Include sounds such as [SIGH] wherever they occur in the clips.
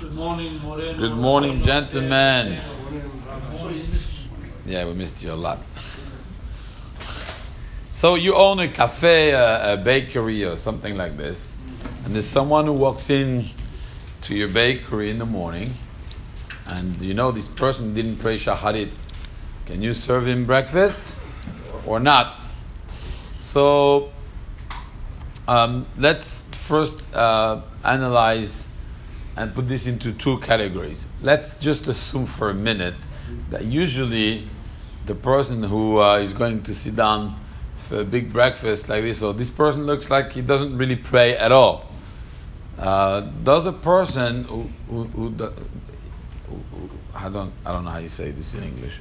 Good morning, Good morning, gentlemen. Yeah, we missed you a lot. So you own a cafe, a, a bakery, or something like this, and there's someone who walks in to your bakery in the morning, and you know this person didn't pray shacharit. Can you serve him breakfast or not? So um, let's first uh, analyze and put this into two categories. Let's just assume for a minute that usually the person who uh, is going to sit down for a big breakfast like this, or this person looks like he doesn't really pray at all. Uh, does a person who, who, who, who, I don't I don't know how you say this in English,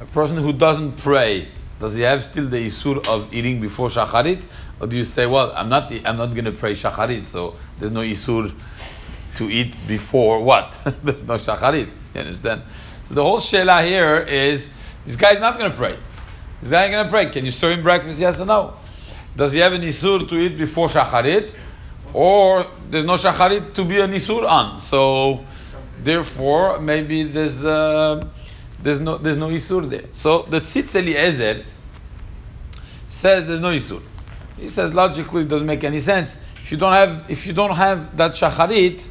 a person who doesn't pray, does he have still the isur of eating before shacharit, or do you say, well, I'm not I'm not going to pray shacharit, so there's no isur to eat before what? [LAUGHS] There's no shacharit. You understand? So the whole shela here is this guy's not going to pray. This guy going to pray. Can you serve him breakfast? Yes or no? Does he have an isur to eat before shacharit, or there's no shacharit to be an isur on? So therefore, maybe there's uh, there's no there's no isur there. So the tzitz Eliezer says there's no isur. He says logically it doesn't make any sense. If you don't have if you don't have that shacharit,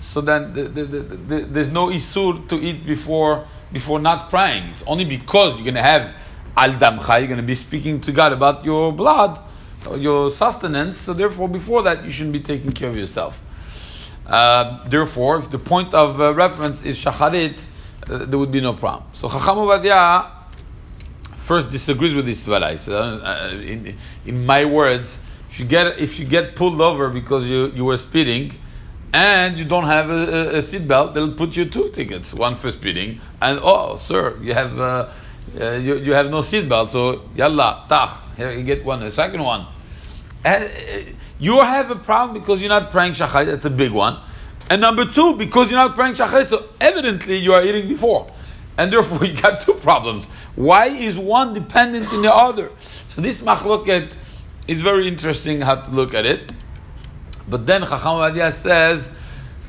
so then the, the, the, there's no isur to eat before before not praying. It's only because you're going to have al damcha, you're going to be speaking to God about your blood, your sustenance. So therefore, before that, you shouldn't be taking care of yourself. Uh, therefore, if the point of uh, reference is shacharit, uh, there would be no problem. So Chacham first disagrees with this svara. He says, uh, in, in my words, if you get if you get pulled over because you, you were speeding and you don't have a, a, a seatbelt, they'll put you two tickets, one for speeding, and oh, sir, you have uh, uh, you, you have no seatbelt, so yalla, tach, here you get one, the second one. And, you have a problem because you're not praying shacharit, that's a big one. And number two, because you're not praying shacharit, so evidently you are eating before. And therefore [LAUGHS] you got two problems. Why is one dependent in the other? So this machloket is very interesting how to look at it. But then Chacham Ovadia says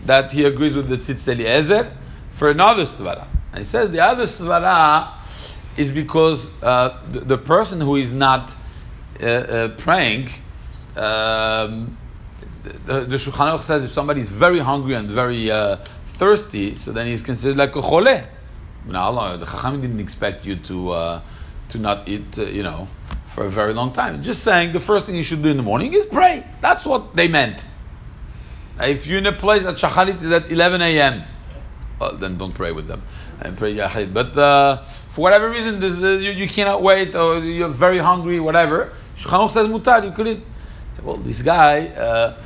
that he agrees with the Tzitz Eliezer for another svara. And he says the other svara is because uh, the, the, person who is not uh, uh, praying, um, the, the Shulchan Aruch says if somebody is very hungry and very uh, thirsty, so then he's considered like a chole. Now, the Chacham didn't expect you to uh, to not eat, uh, you know, for a very long time. Just saying the first thing you should do in the morning is pray. That's what they meant. If you're in a place that shacharit is at 11 a.m., well, then don't pray with them and pray yachid. But uh, for whatever reason, uh, you, you, cannot wait or you're very hungry, whatever. Shulchan says mutar, you could eat. So, well, this guy uh,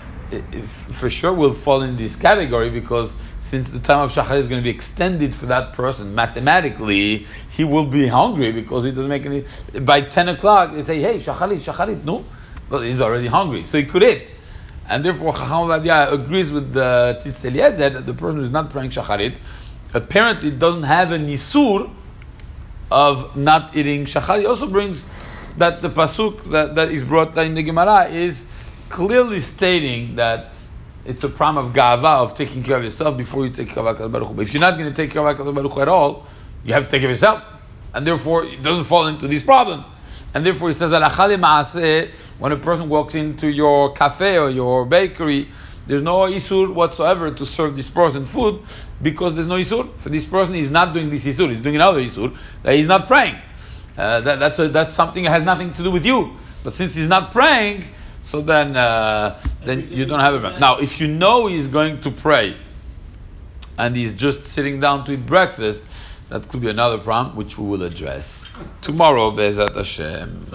for sure will fall in this category because since the time of shacharit is going to be extended for that person, mathematically he will be hungry because he doesn't make any. By 10 o'clock, they say, "Hey, shacharit, shacharit." No, but he's already hungry, so he could eat. And therefore, Chacham Ovadia agrees with the Tzitz Eliezer that the person who is not praying shacharit apparently doesn't have a nisur of not eating shacharit. He also brings that the pasuk that, that is brought in the Gemara is clearly stating that it's a pram of gava of taking care of yourself before you take care of HaKadosh Baruch. But if you're not going to take care of HaKadosh Baruch at all, you have to take care of yourself. And therefore, it doesn't fall into this problem. And therefore, he says, when a person walks into your cafe or your bakery, there's no isur whatsoever to serve this person food because there's no isur. For this person, is not doing this isur, he's doing another isur, that he's not praying. Uh, that, that's, a, that's something that has nothing to do with you. But since he's not praying, so then uh, then you don't have it. Now, if you know he's going to pray and he's just sitting down to eat breakfast, that could be another problem which we will address tomorrow, Bezat Hashem.